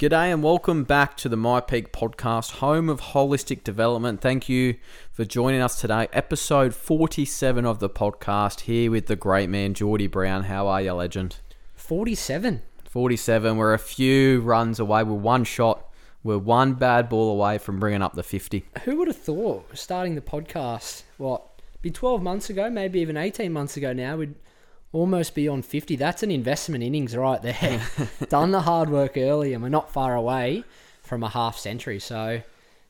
G'day and welcome back to the myPEAC podcast, home of holistic development. Thank you for joining us today. Episode 47 of the podcast, here with the great man, Jordy Brown. How are you, legend? 47. 47. We're a few runs away. We're one shot. We're one bad ball away from bringing up the 50. Who would have thought starting the podcast, what, be 12 months ago, maybe even 18 months ago now, we'd almost beyond 50. That's an investment innings right there. Done the hard work early, and we're not far away from a half century. So,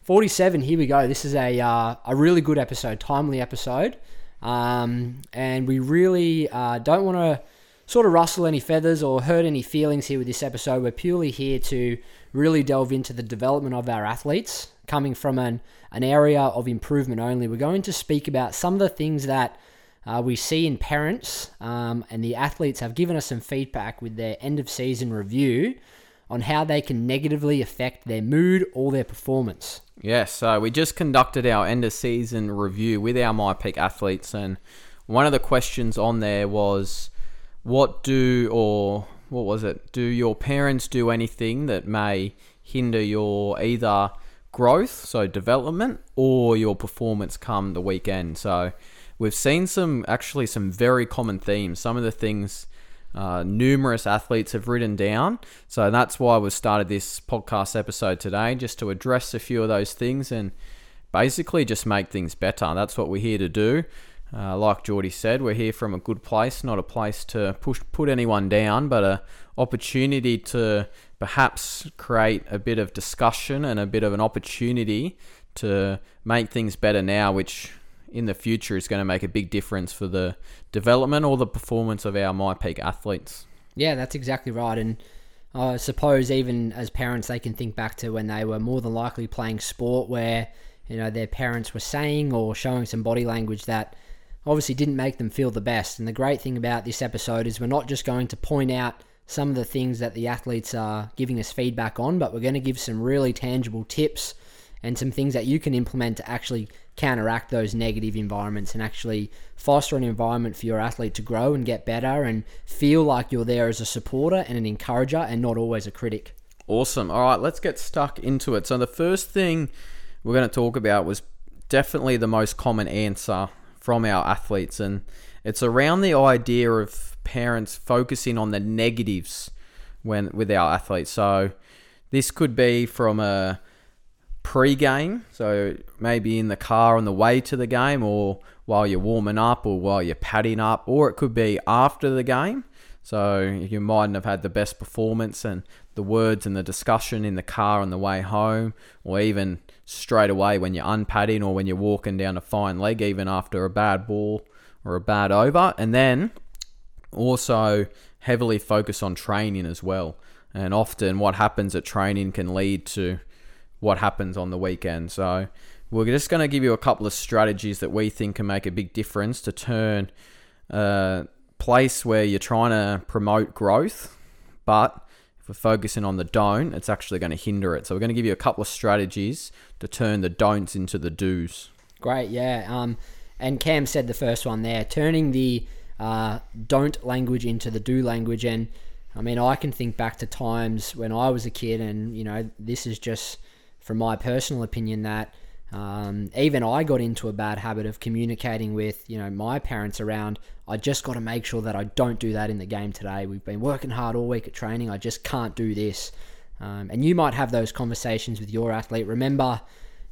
47, here we go. This is a, uh, a really good episode, timely episode. Um, and we really uh, don't want to sort of rustle any feathers or hurt any feelings here with this episode. We're purely here to really delve into the development of our athletes, coming from an, an area of improvement only. We're going to speak about some of the things that uh, we see in parents um, and the athletes have given us some feedback with their end of season review on how they can negatively affect their mood or their performance. Yes, so we just conducted our end of season review with our myPEAC athletes, and one of the questions on there was, "What do or what was it? Do your parents do anything that may hinder your either growth, so development, or your performance come the weekend?" So we've seen some actually some very common themes. Some of the things uh, numerous athletes have written down. So that's why we've started this podcast episode today, just to address a few of those things and basically just make things better. That's what we're here to do. Uh, like Jordy said, we're here from a good place, not a place to push put anyone down, but a opportunity to perhaps create a bit of discussion and a bit of an opportunity to make things better now, which in the future is going to make a big difference for the development or the performance of our myPEAC athletes. Yeah, that's exactly right. And I suppose even as parents, they can think back to when they were more than likely playing sport where, you know, their parents were saying or showing some body language that obviously didn't make them feel the best. And the great thing about this episode is we're not just going to point out some of the things that the athletes are giving us feedback on, but we're going to give some really tangible tips and some things that you can implement to actually counteract those negative environments and actually foster an environment for your athlete to grow and get better and feel like you're there as a supporter and an encourager and not always a critic. Awesome. All right, let's get stuck into it. So, the first thing we're going to talk about was definitely the most common answer from our athletes, and it's around the idea of parents focusing on the negatives when with our athletes. So, this could be from a pre-game, so maybe in the car on the way to the game, or while you're warming up, or while you're padding up, or it could be after the game. So you mightn't have had the best performance, and the words and the discussion in the car on the way home, or even straight away when you're unpadding or when you're walking down a fine leg, even after a bad ball or a bad over, and then also heavily focus on training as well. And often, what happens at training can lead to what happens on the weekend. So we're just going to give you a couple of strategies that we think can make a big difference to turn a place where you're trying to promote growth, but if we're focusing on the don't, it's actually going to hinder it. So we're going to give you a couple of strategies to turn the don'ts into the do's. Great, yeah. Um, and Cam said the first one there, turning the uh, don't language into the do language. And I mean, I can think back to times when I was a kid, and you know, this is just from my personal opinion, that um, even I got into a bad habit of communicating with you know my parents around. I just got to make sure that I don't do that in the game today. We've been working hard all week at training. I just can't do this. Um, and you might have those conversations with your athlete. Remember,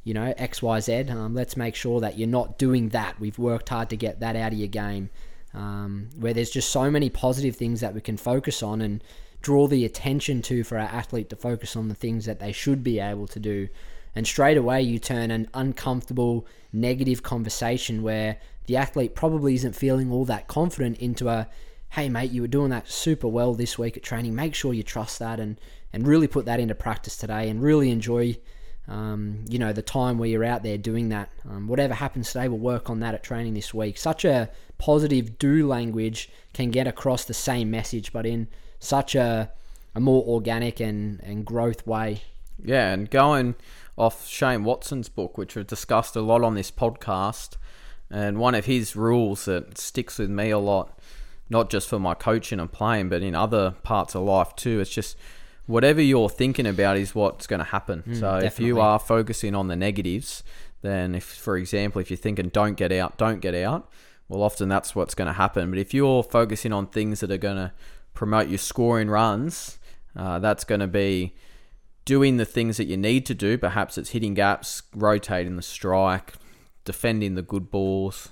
you know X Y Z. Um, let's make sure that you're not doing that. We've worked hard to get that out of your game. Um, where there's just so many positive things that we can focus on and draw the attention to for our athlete to focus on the things that they should be able to do. And straight away, you turn an uncomfortable, negative conversation where the athlete probably isn't feeling all that confident into a, hey, mate, you were doing that super well this week at training. Make sure you trust that and, and really put that into practice today and really enjoy. Um, you know, the time where you're out there doing that. Um, whatever happens today, we'll work on that at training this week. Such a positive do language can get across the same message, but in such a a more organic and, and growth way. Yeah, and going off Shane Watson's book, which we've discussed a lot on this podcast, and one of his rules that sticks with me a lot, not just for my coaching and playing, but in other parts of life too, it's just whatever you're thinking about is what's going to happen. Mm, so if you are focusing on the negatives, then if, for example, if you're thinking don't get out, don't get out, well, often that's what's going to happen. But if you're focusing on things that are going to promote your scoring runs, uh, that's going to be doing the things that you need to do. Perhaps it's hitting gaps, rotating the strike, defending the good balls,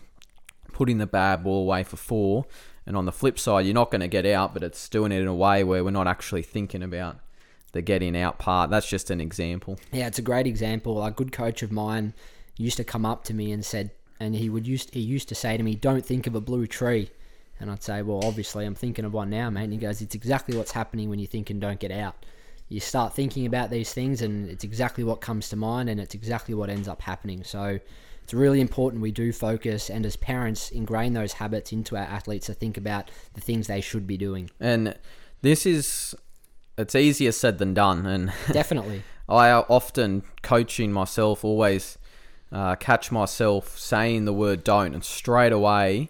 putting the bad ball away for four. And on the flip side, you're not going to get out, but it's doing it in a way where we're not actually thinking about the getting out part. That's just an example. Yeah, it's a great example. A good coach of mine used to come up to me and said, and he would used he used to say to me, "Don't think of a blue tree," and I'd say, "Well, obviously I'm thinking of one now, mate." And he goes, "It's exactly what's happening when you think and don't get out. You start thinking about these things, and it's exactly what comes to mind, and it's exactly what ends up happening." So. It's really important we do focus and as parents ingrain those habits into our athletes to think about the things they should be doing. And this is, it's easier said than done. And Definitely. I often coaching myself always uh, catch myself saying the word don't and straight away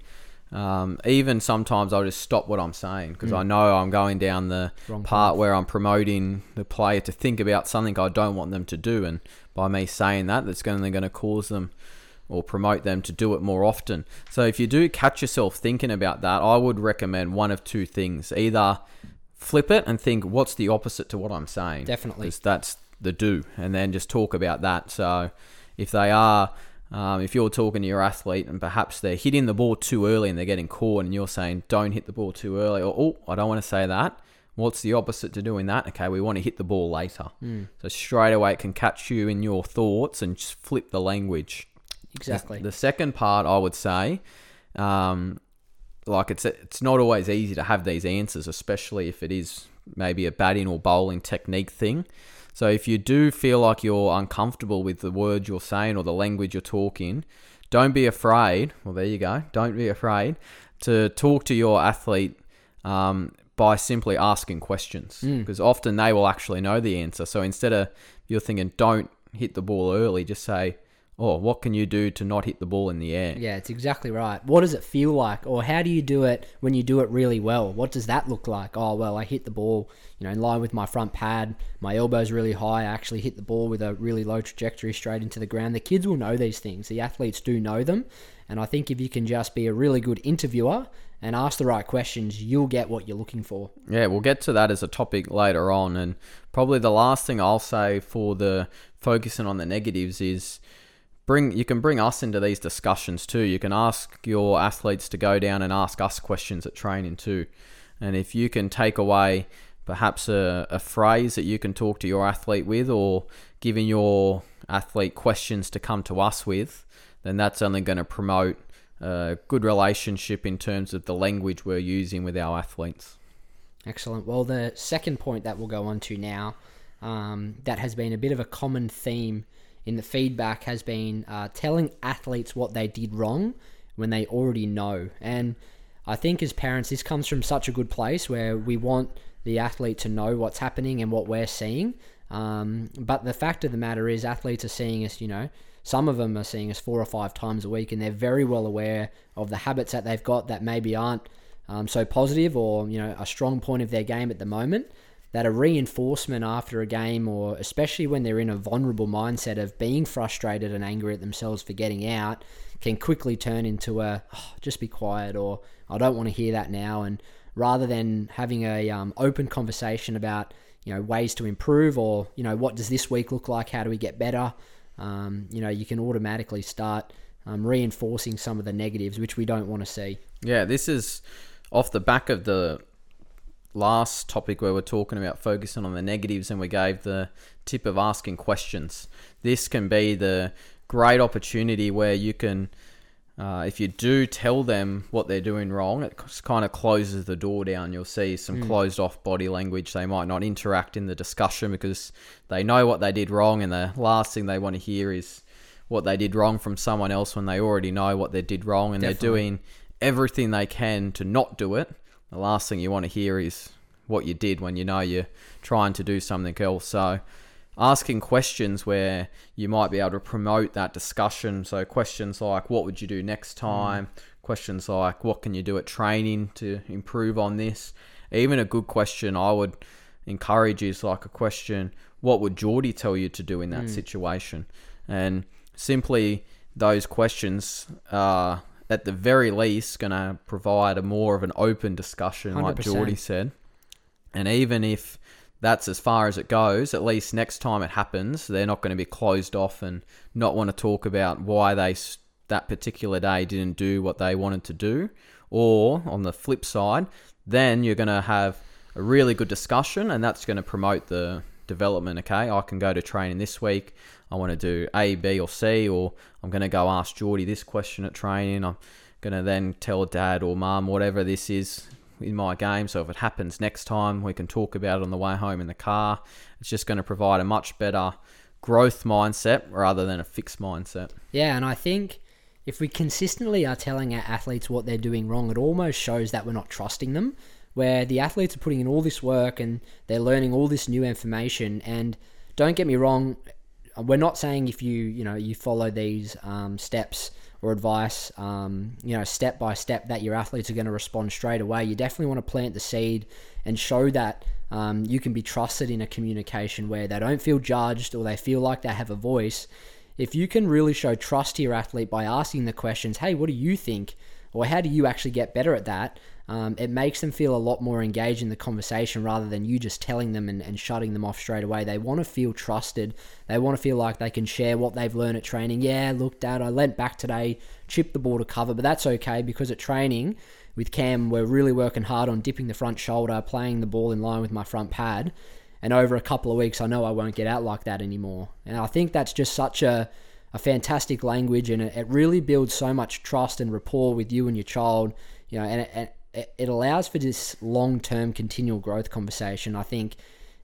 um, even sometimes I'll just stop what I'm saying because I know I'm going down the Wrong part where I'm promoting the player to think about something I don't want them to do and by me saying that that's only going to cause them or promote them to do it more often. So if you do catch yourself thinking about that, I would recommend one of two things. Either flip it and think what's the opposite to what I'm saying. Definitely. that's the do and then just talk about that. So if they are um, if you're talking to your athlete and perhaps they're hitting the ball too early and they're getting caught and you're saying don't hit the ball too early or oh I don't want to say that. What's the opposite to doing that? Okay we want to hit the ball later. So straight away it can catch you in your thoughts and just flip the language. Exactly. the second part, I would say, um, like it's it's not always easy to have these answers, especially if it is maybe a batting or bowling technique thing. So if you do feel like you're uncomfortable with the words you're saying or the language you're talking, don't be afraid. Well, there you go. Don't be afraid to talk to your athlete um, by simply asking questions because often they will actually know the answer. So instead of you're thinking, don't hit the ball early, just say, oh, what can you do to not hit the ball in the air? Yeah, it's exactly right. What does it feel like, or how do you do it when you do it really well? What does that look like? Oh, well, I hit the ball, you know, in line with my front pad. My elbow's really high. I actually hit the ball with a really low trajectory straight into the ground. The kids will know these things. The athletes do know them, and I think if you can just be a really good interviewer and ask the right questions, you'll get what you're looking for. Yeah, we'll get to that as a topic later on. And probably the last thing I'll say for the focusing on the negatives is bring you can bring us into these discussions too. You can ask your athletes to go down and ask us questions at training too. And if you can take away perhaps a, a phrase that you can talk to your athlete with or giving your athlete questions to come to us with, then that's only going to promote a good relationship in terms of the language we're using with our athletes. Excellent. Well, the second point that we'll go on to now, um, that has been a bit of a common theme in the feedback, has been uh, telling athletes what they did wrong when they already know. And I think as parents, this comes from such a good place where we want the athlete to know what's happening and what we're seeing. Um, but the fact of the matter is, athletes are seeing us, you know, some of them are seeing us four or five times a week, and they're very well aware of the habits that they've got that maybe aren't um, so positive or you know a strong point of their game at the moment. That a reinforcement after a game, or especially when they're in a vulnerable mindset of being frustrated and angry at themselves for getting out, can quickly turn into a oh, just be quiet or I don't want to hear that now. And rather than having a um, open conversation about you know ways to improve or you know what does this week look like, how do we get better, um, you know you can automatically start um, reinforcing some of the negatives which we don't want to see. Yeah, this is off the back of the last topic where we're talking about focusing on the negatives and we gave the tip of asking questions. This can be the great opportunity where you can, uh, if you do tell them what they're doing wrong, it kind of closes the door down. You'll see some closed off body language. They might not interact in the discussion because they know what they did wrong, and the last thing they want to hear is what they did wrong from someone else when they already know what they did wrong and they're doing everything they can to not do it. The last thing you want to hear is what you did when you know you're trying to do something else. So, asking questions where you might be able to promote that discussion. So, questions like, What would you do next mm. time? Questions like, What can you do at training to improve on this? Even a good question I would encourage is like a question: What would Jordy tell you to do in that mm. situation? And simply those questions are at the very least going to provide a more of an open discussion, like 100%. Jordy said. And even if that's as far as it goes, at least next time it happens, they're not going to be closed off and not want to talk about why they that particular day didn't do what they wanted to do. Or on the flip side, then you're going to have a really good discussion, and that's going to promote the development. Okay, I can go to training this week. I want to do A, B, or C, or I'm going to go ask Jordy this question at training. I'm going to then tell dad or mum whatever this is in my game. So if it happens next time, we can talk about it on the way home in the car. It's just going to provide a much better growth mindset rather than a fixed mindset. Yeah, and I think if we consistently are telling our athletes what they're doing wrong, it almost shows that we're not trusting them. Where the athletes are putting in all this work and they're learning all this new information. And don't get me wrong, we're not saying if you you know you follow these um, steps or advice, um, you know, step by step, that your athletes are going to respond straight away. You definitely want to plant the seed and show that um, you can be trusted in a communication where they don't feel judged or they feel like they have a voice. If you can really show trust to your athlete by asking the questions, hey, what do you think? Or how do you actually get better at that? Um, it makes them feel a lot more engaged in the conversation rather than you just telling them and, and shutting them off straight away. They want to feel trusted. They want to feel like they can share what they've learned at training. Yeah, look, Dad, I leant back today, chipped the ball to cover, but that's okay because at training with Cam, we're really working hard on dipping the front shoulder, playing the ball in line with my front pad. And over a couple of weeks, I know I won't get out like that anymore. And I think that's just such a, a fantastic language, and it, really builds so much trust and rapport with you and your child. You know, and it, it, allows for this long-term continual growth conversation. I think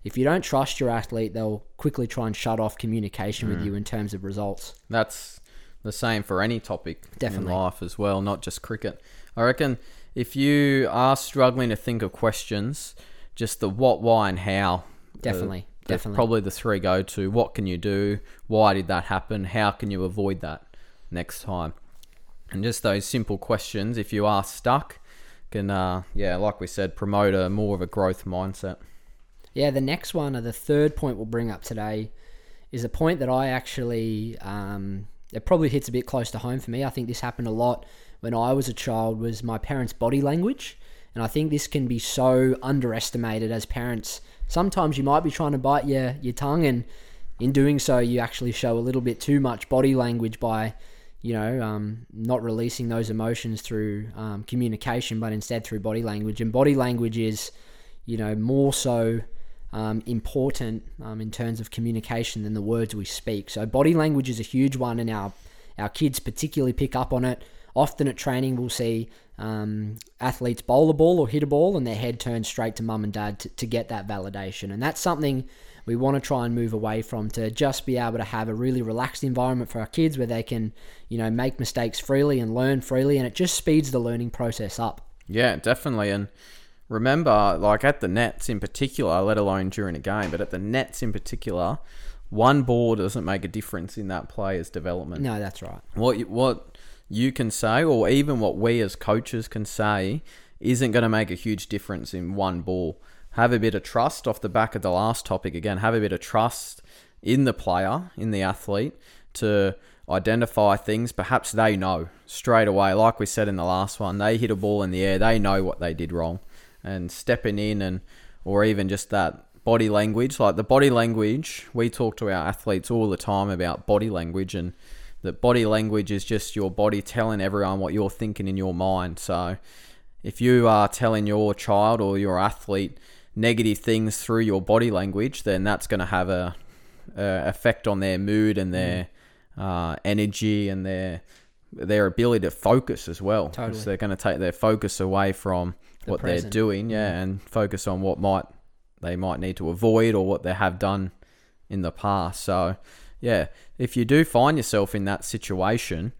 if you don't trust your athlete, they'll quickly try and shut off communication with hmm. you in terms of results. That's the same for any topic Definitely. in life as well, not just cricket. I reckon if you are struggling to think of questions, just the what, why, and how. Uh, definitely, the- definitely. Probably the three go to. What can you do? Why did that happen? How can you avoid that next time? And just those simple questions, if you are stuck, can, uh, yeah, like we said, promote a more of a growth mindset. Yeah, the next one, or the third point we'll bring up today, is a point that I actually, um, it probably hits a bit close to home for me. I think this happened a lot when I was a child. Was my parents' body language, and I think this can be so underestimated as parents. Sometimes you might be trying to bite your your tongue, and in doing so, you actually show a little bit too much body language by you know, um, not releasing those emotions through um, communication, but instead through body language. And body language is, you know, more so um, important um, in terms of communication than the words we speak. So body language is a huge one, and our our kids particularly pick up on it. Often at training, we'll see um, athletes bowl a ball or hit a ball, and their head turns straight to mum and dad to, to get that validation. And that's something we want to try and move away from to just be able to have a really relaxed environment for our kids where they can, you know, make mistakes freely and learn freely, and it just speeds the learning process up. Yeah, definitely. And remember, like at the nets in particular, let alone during a game, but at the nets in particular, one ball doesn't make a difference in that player's development. No, that's right. What you, what you can say, or even what we as coaches can say, isn't going to make a huge difference in one ball. Have a bit of trust off the back of the last topic again. Have a bit of trust in the player, in the athlete, to identify things perhaps they know straight away. Like we said in the last one, they hit a ball in the air, they know what they did wrong, and stepping in and or even just that body language, like the body language, we talk to our athletes all the time about body language and that body language is just your body telling everyone what you're thinking in your mind. So if you are telling your child or your athlete negative things through your body language, then that's going to have a, a effect on their mood and their uh, energy and their their ability to focus as well. Totally. they're going to take their focus away from what they're present. doing, yeah, and focus on what might they might need to avoid or what they have done in the past. So, yeah, if you do find yourself in that situation,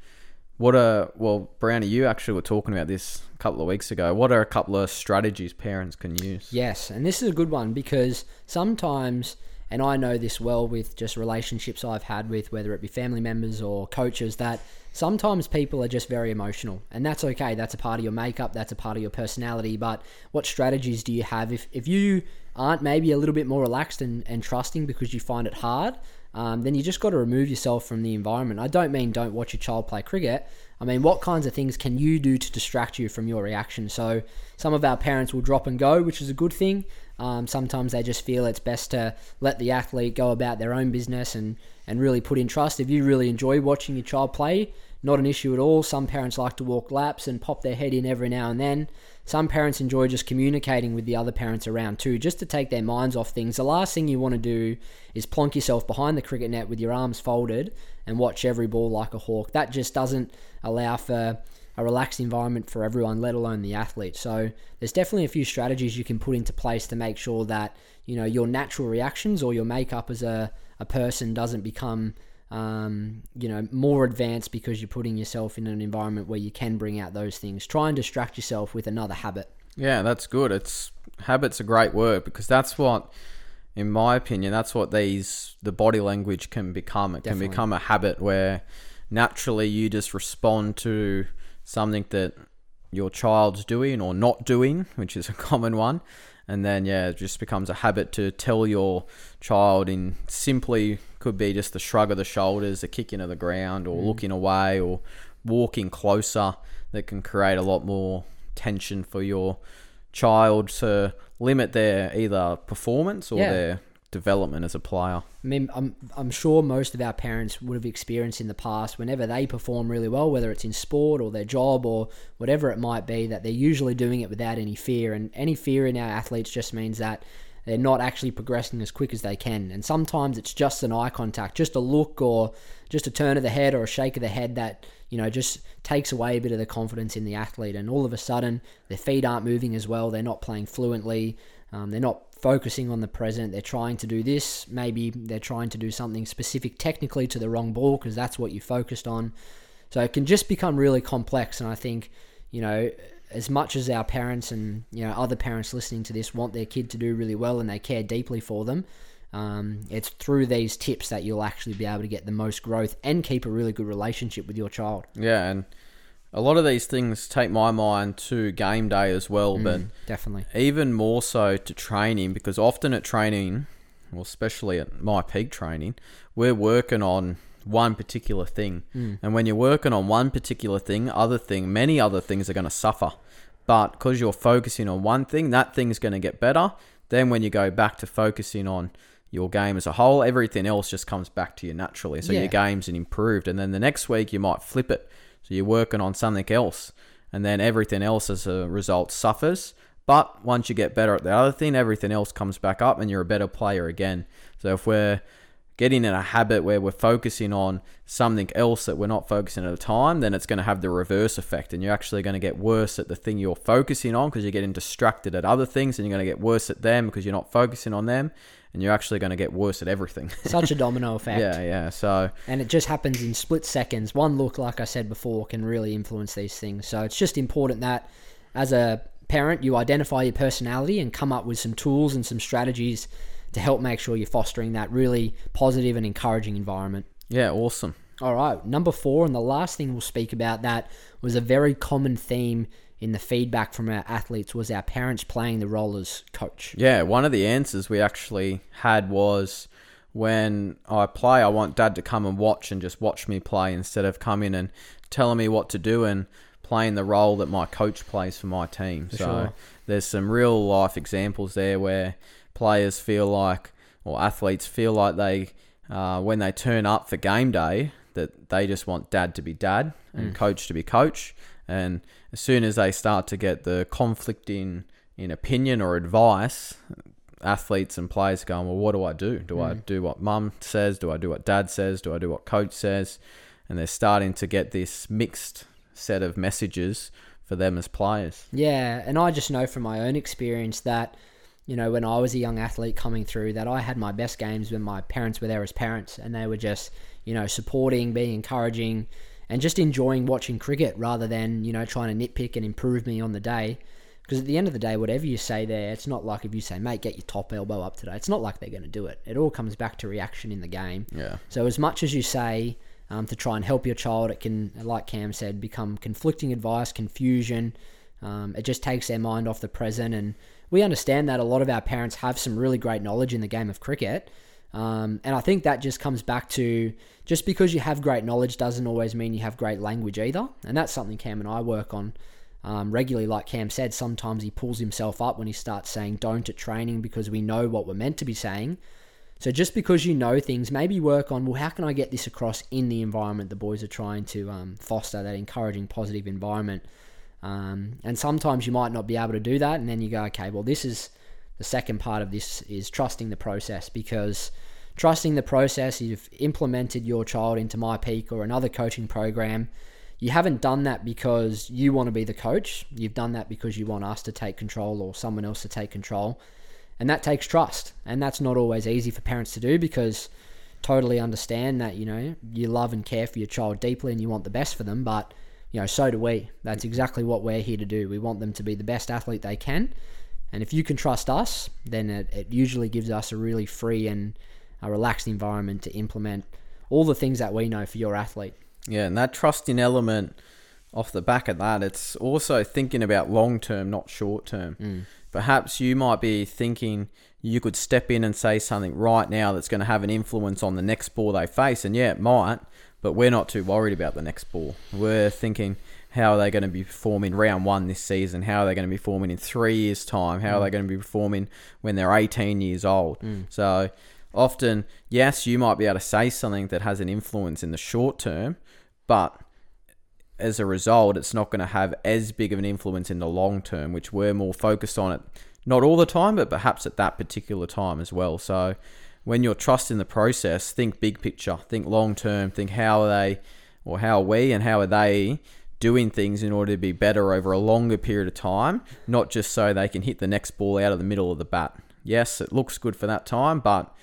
what are well, Brownie, you actually were talking about this a couple of weeks ago. What are a couple of strategies parents can use? Yes, and this is a good one because sometimes And I know this well with just relationships I've had with whether it be family members or coaches that sometimes people are just very emotional and that's okay that's a part of your makeup that's a part of your personality but what strategies do you have if, if you aren't maybe a little bit more relaxed and, and trusting because you find it hard um, then you just got to remove yourself from the environment. I don't mean don't watch your child play cricket. I mean what kinds of things can you do to distract you from your reaction? So some of our parents will drop and go which is a good thing. Um, sometimes they just feel it's best to let the athlete go about their own business and, and really put in trust. If you really enjoy watching your child play, not an issue at all. Some parents like to walk laps and pop their head in every now and then. Some parents enjoy just communicating with the other parents around too, just to take their minds off things. The last thing you want to do is plonk yourself behind the cricket net with your arms folded and watch every ball like a hawk. That just doesn't allow for a relaxed environment for everyone, let alone the athlete. So there's definitely a few strategies you can put into place to make sure that you know your natural reactions or your makeup as a, a person doesn't become um, you know more advanced because you're putting yourself in an environment where you can bring out those things. Try and distract yourself with another habit. Yeah, that's good. It's habits a great word because that's what in my opinion, that's what these the body language can become. It Definitely. can become a habit where naturally you just respond to something that your child's doing or not doing, which is a common one. And then, yeah, it just becomes a habit to tell your child in simply could be just the shrug of the shoulders, a kick into the ground, or mm. looking away, or walking closer that can create a lot more tension for your child to limit their either performance or Yeah. their development as a player. I mean, I'm, I'm sure most of our parents would have experienced in the past whenever they perform really well, whether it's in sport or their job or whatever it might be, that they're usually doing it without any fear. And any fear in our athletes just means that they're not actually progressing as quick as they can. And sometimes it's just an eye contact, just a look or just a turn of the head or a shake of the head that, you know, just takes away a bit of the confidence in the athlete. And all of a sudden, their feet aren't moving as well. They're not playing fluently. Um, they're not focusing on the present. They're trying to do this. Maybe they're trying to do something specific technically to the wrong ball because that's what you focused on. So it can just become really complex. And I think, you know, as much as our parents and you know other parents listening to this want their kid to do really well and they care deeply for them, um, it's through these tips that you'll actually be able to get the most growth and keep a really good relationship with your child. Yeah, and a lot of these things take my mind to game day as well, but Definitely. even more so to training because often at training, well, especially at myPEAC training, we're working on one particular thing. And when you're working on one particular thing, other thing, many other things are going to suffer. But because you're focusing on one thing, that thing's going to get better. Then when you go back to focusing on your game as a whole, everything else just comes back to you naturally. So Yeah. your game's improved. And then the next week you might flip it. So you're working on something else. And then everything else as a result suffers. But once you get better at the other thing, everything else comes back up and you're a better player again. So if we're getting in a habit where we're focusing on something else that we're not focusing at a time, then it's going to have the reverse effect. And you're actually going to get worse at the thing you're focusing on because you're getting distracted at other things and you're going to get worse at them because you're not focusing on them. And you're actually going to get worse at everything. Such a domino effect. yeah, yeah. So, and it just happens in split seconds. One look, like I said before, can really influence these things. So it's just important that as a parent, you identify your personality and come up with some tools and some strategies to help make sure you're fostering that really positive and encouraging environment. yeah, awesome. All right, number four, and the last thing we'll speak about that was a very common theme in the feedback from our athletes was our parents playing the role as coach. Yeah, one of the answers we actually had was when I play, I want dad to come and watch and just watch me play instead of coming and telling me what to do and playing the role that my coach plays for my team. so sure. there's some real life examples there where players feel like, or athletes feel like they, uh, when they turn up for game day, that they just want dad to be dad and coach to be coach. And as soon as they start to get the conflict in, in opinion or advice, athletes and players going, well, what do I do? Do I do what mum says? Do I do what dad says? Do I do what coach says? And they're starting to get this mixed set of messages for them as players. Yeah, and I just know from my own experience that, you know, when I was a young athlete coming through, that I had my best games when my parents were there as parents and they were just, you know, supporting, being encouraging, and just enjoying watching cricket rather than, you know, trying to nitpick and improve me on the day. Because at the end of the day, whatever you say there, it's not like if you say, mate, get your top elbow up today. It's not like they're going to do it. It all comes back to reaction in the game. Yeah. So as much as you say um, to try and help your child, it can, like Cam said, become conflicting advice, confusion. Um, it just takes their mind off the present. And we understand that a lot of our parents have some really great knowledge in the game of cricket. Um, and I think that just comes back to just because you have great knowledge doesn't always mean you have great language either. And that's something Cam and I work on um, regularly. Like Cam said, sometimes he pulls himself up when he starts saying don't at training because we know what we're meant to be saying. So just because you know things, maybe work on, well, how can I get this across in the environment the boys are trying to um, foster, that encouraging, positive environment. Um, and sometimes you might not be able to do that. And then you go, okay, well, this is the second part of this is trusting the process because trusting the process, you've implemented your child into myPEAC or another coaching program. You haven't done that because you want to be the coach. You've done that because you want us to take control or someone else to take control. And that takes trust. And that's not always easy for parents to do because totally understand that, you know, you love and care for your child deeply and you want the best for them, but you know, so do we. That's exactly what we're here to do. We want them to be the best athlete they can. And if you can trust us, then it, it usually gives us a really free and a relaxed environment to implement all the things that we know for your athlete. Yeah, and that trusting element off the back of that, it's also thinking about long term, not short term. Mm. Perhaps you might be thinking you could step in and say something right now that's going to have an influence on the next ball they face, and yeah, it might, but we're not too worried about the next ball. We're thinking, how are they going to be performing round one this season? How are they going to be performing in three years' time? How are they mm. going to be performing when they're 18 years old? Mm. So often, yes, you might be able to say something that has an influence in the short term, but as a result, it's not going to have as big of an influence in the long term, which we're more focused on it, not all the time, but perhaps at that particular time as well. So when you're trusting the process, think big picture, think long term, think how are they, or how are we, and how are they doing things in order to be better over a longer period of time, not just so they can hit the next ball out of the middle of the bat. Yes, it looks good for that time, but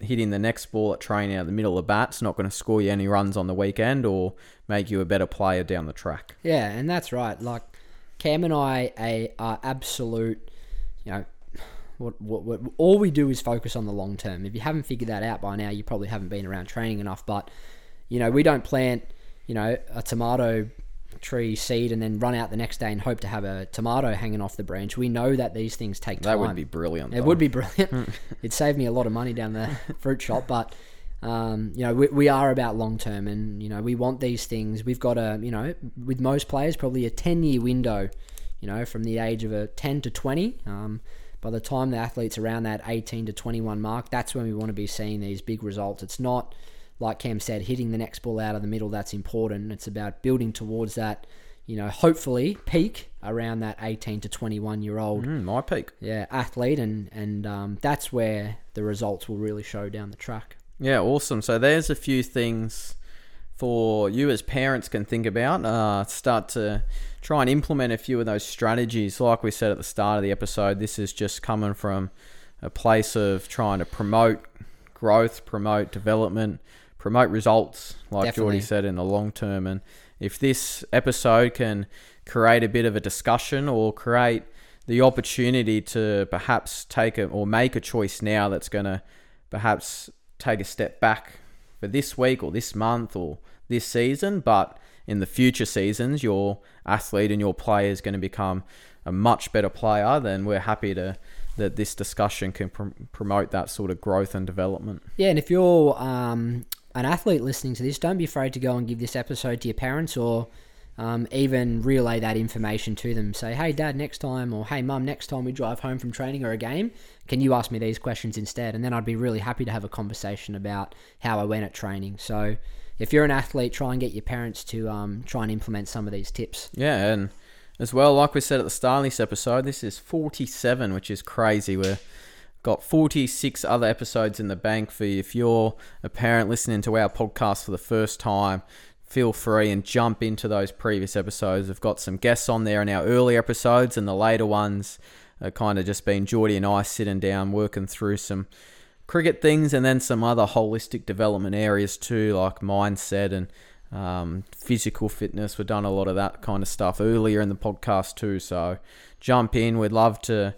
hitting the next ball at training out of the middle of the bat's not going to score you any runs on the weekend or make you a better player down the track. Yeah, and that's right. Like Cam and I are absolute, you know, what, what, what all we do is focus on the long term. If you haven't figured that out by now, you probably haven't been around training enough. But you know, we don't plant, you know, a tomato tree seed and then run out the next day and hope to have a tomato hanging off the branch. We know that these things take time. That would be brilliant. It though. would be brilliant. It'd save me a lot of money down the fruit shop, but um, you know we, we are about long term, and you know we want these things. We've got a you know with most players probably a ten year window, you know from the age of a ten to twenty. Um, by the time the athletes around that eighteen to twenty one mark, that's when we want to be seeing these big results. It's not like Cam said, hitting the next ball out of the middle. That's important. It's about building towards that. You know, hopefully peak around that 18 to 21 year old Mm, my peak. yeah, athlete, and and um, that's where the results will really show down the track. Yeah, awesome. So there's a few things for you as parents can think about. Uh, start to try and implement a few of those strategies. Like we said at the start of the episode, this is just coming from a place of trying to promote growth, promote development, promote results, like Definitely. Jordy said, in the long term. And if this episode can create a bit of a discussion or create the opportunity to perhaps take a or make a choice now that's going to perhaps take a step back for this week or this month or this season, but in the future seasons, your athlete and your player is going to become a much better player. Then we're happy to that this discussion can pr- promote that sort of growth and development. Yeah, and if you're um, an athlete listening to this, don't be afraid to go and give this episode to your parents or um, even relay that information to them. Say, hey, dad, next time, or hey, mum, next time we drive home from training or a game, can you ask me these questions instead? And then I'd be really happy to have a conversation about how I went at training. So if you're an athlete, try and get your parents to um, try and implement some of these tips. Yeah, and as well, like we said at the start of this episode, this is 47, which is crazy. We're got 46 other episodes in the bank for you. If you're a parent listening to our podcast for the first time, feel free and jump into those previous episodes. We've got some guests on there in our early episodes, and the later ones are kind of just been Jordy and I sitting down working through some cricket things and then some other holistic development areas too, like mindset and um, physical fitness. We've done a lot of that kind of stuff earlier in the podcast too. So jump in. We'd love to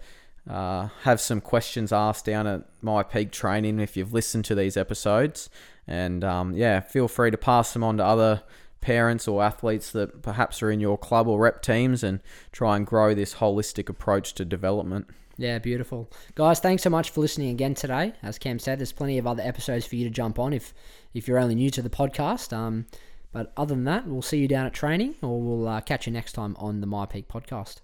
uh, have some questions asked down at myPEAC Training if you've listened to these episodes. And um, yeah, feel free to pass them on to other parents or athletes that perhaps are in your club or rep teams and try and grow this holistic approach to development. Yeah, beautiful. Guys, thanks so much for listening again today. As Cam said, there's plenty of other episodes for you to jump on if if you're only new to the podcast. Um, but other than that, we'll see you down at training or we'll uh, catch you next time on the myPEAC podcast.